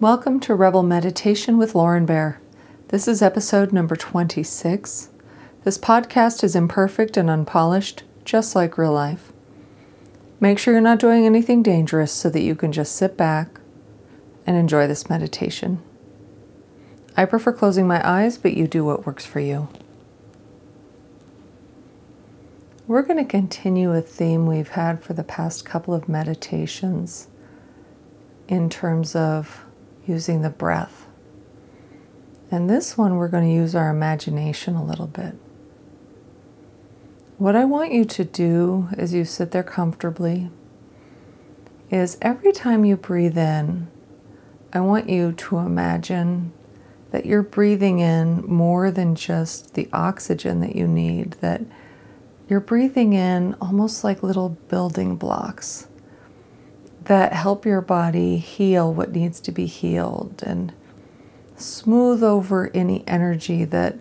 Welcome to Rebel Meditation with Lauren Bear. This is episode number 26. This podcast is imperfect and unpolished, just like real life. Make sure you're not doing anything dangerous so that you can just sit back and enjoy this meditation. I prefer closing my eyes, but you do what works for you. We're going to continue a theme we've had for the past couple of meditations in terms of using the breath. And this one, we're going to use our imagination a little bit. What I want you to do as you sit there comfortably is every time you breathe in, I want you to imagine that you're breathing in more than just the oxygen that you need, that you're breathing in almost like little building blocks that help your body heal what needs to be healed and smooth over any energy that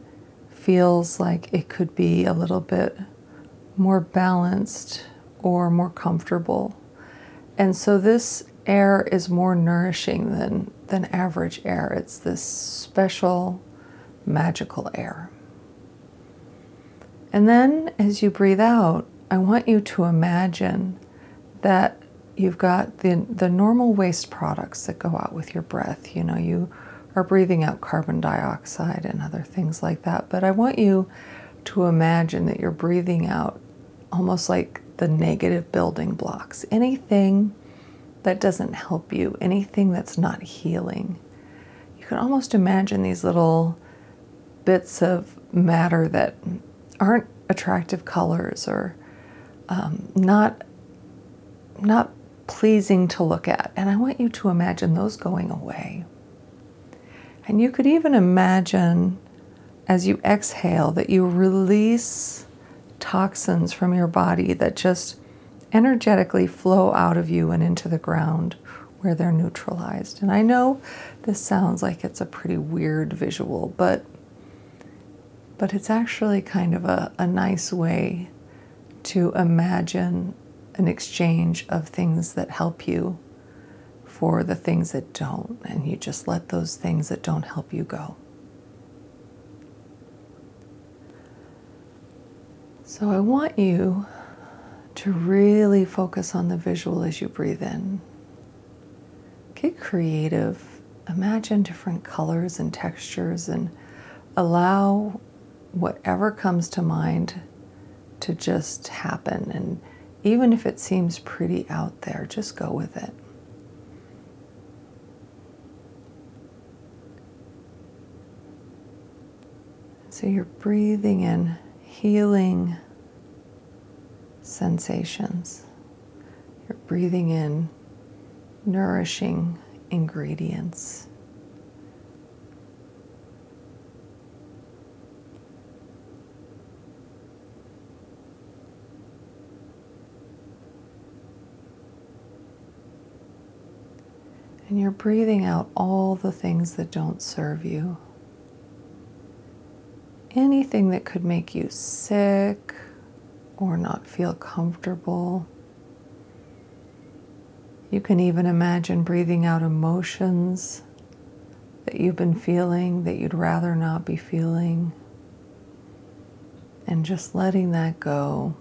feels like it could be a little bit more balanced or more comfortable. And so this air is more nourishing than, than average air. It's this special, magical air. And then as you breathe out, I want you to imagine that you've got the, the normal waste products that go out with your breath. You know, you are breathing out carbon dioxide and other things like that. But I want you to imagine that you're breathing out almost like the negative building blocks. Anything that doesn't help you, anything that's not healing. You can almost imagine these little bits of matter that aren't attractive colors or um, not not pleasing to look at. And I want you to imagine those going away. And you could even imagine as you exhale that you release toxins from your body that just energetically flow out of you and into the ground where they're neutralized. And I know this sounds like it's a pretty weird visual, but but it's actually kind of a, a nice way to imagine an exchange of things that help you for the things that don't, and you just let those things that don't help you go. So I want you to really focus on the visual as you breathe in. Get creative. Imagine different colors and textures and allow whatever comes to mind to just happen. And even if it seems pretty out there, just go with it. So you're breathing in healing sensations. You're breathing in nourishing ingredients. And you're breathing out all the things that don't serve you. Anything that could make you sick or not feel comfortable. You can even imagine breathing out emotions that you've been feeling that you'd rather not be feeling, and just letting that go.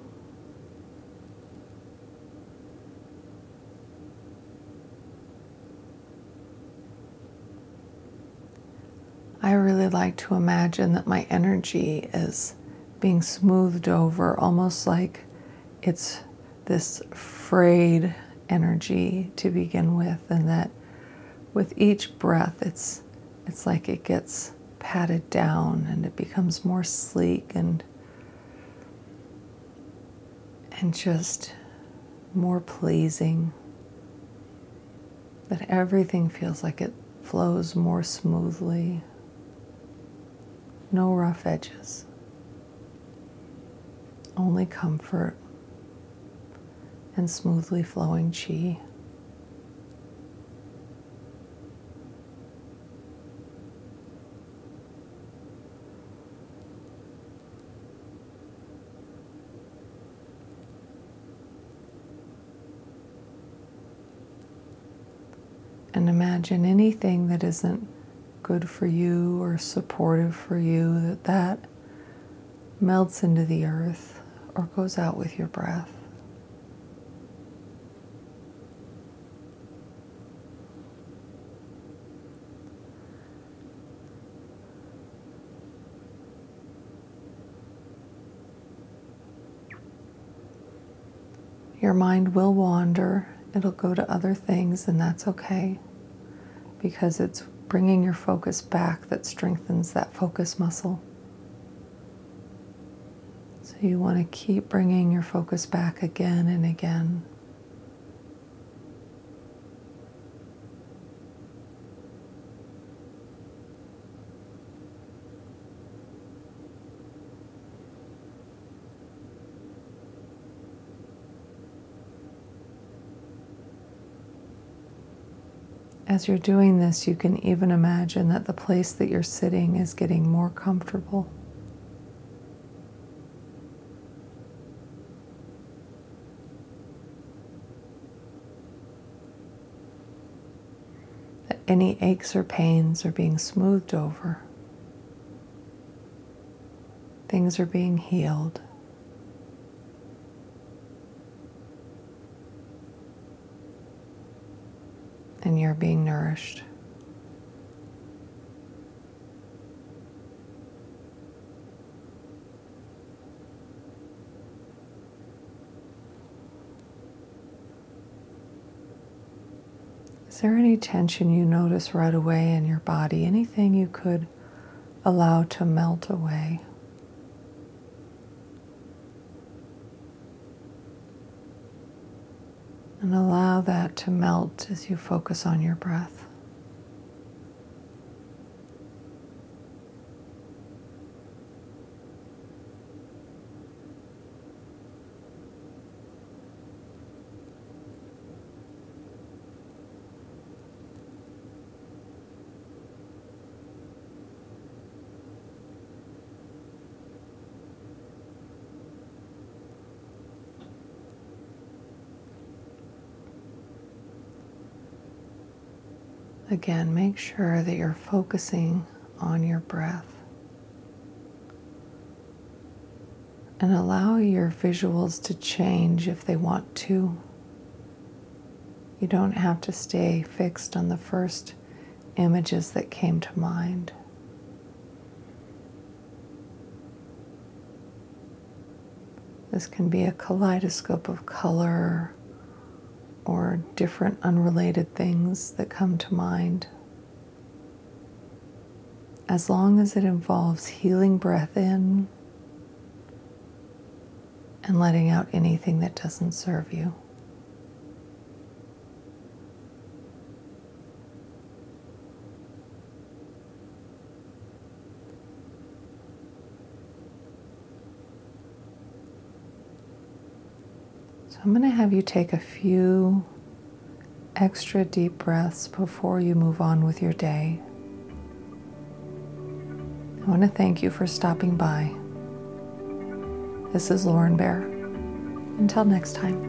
I really like to imagine that my energy is being smoothed over, almost like it's this frayed energy to begin with, and that with each breath, it's it's like it gets patted down and it becomes more sleek and and just more pleasing. That everything feels like it flows more smoothly no rough edges, only comfort and smoothly flowing chi. And imagine anything that isn't good for you or supportive for you, that that melts into the earth or goes out with your breath. Your mind will wander, it'll go to other things, and that's okay because it's bringing your focus back that strengthens that focus muscle. So you want to keep bringing your focus back again and again. As you're doing this, you can even imagine that the place that you're sitting is getting more comfortable. That any aches or pains are being smoothed over. Things are being healed. And you're being nourished. Is there any tension you notice right away in your body? Anything you could allow to melt away? And allow that to melt as you focus on your breath. Again, make sure that you're focusing on your breath. And allow your visuals to change if they want to. You don't have to stay fixed on the first images that came to mind. This can be a kaleidoscope of color different unrelated things that come to mind. As long as it involves healing breath in and letting out anything that doesn't serve you. So I'm going to have you take a few extra deep breaths before you move on with your day. I want to thank you for stopping by. This is Lauren Bear. Until next time.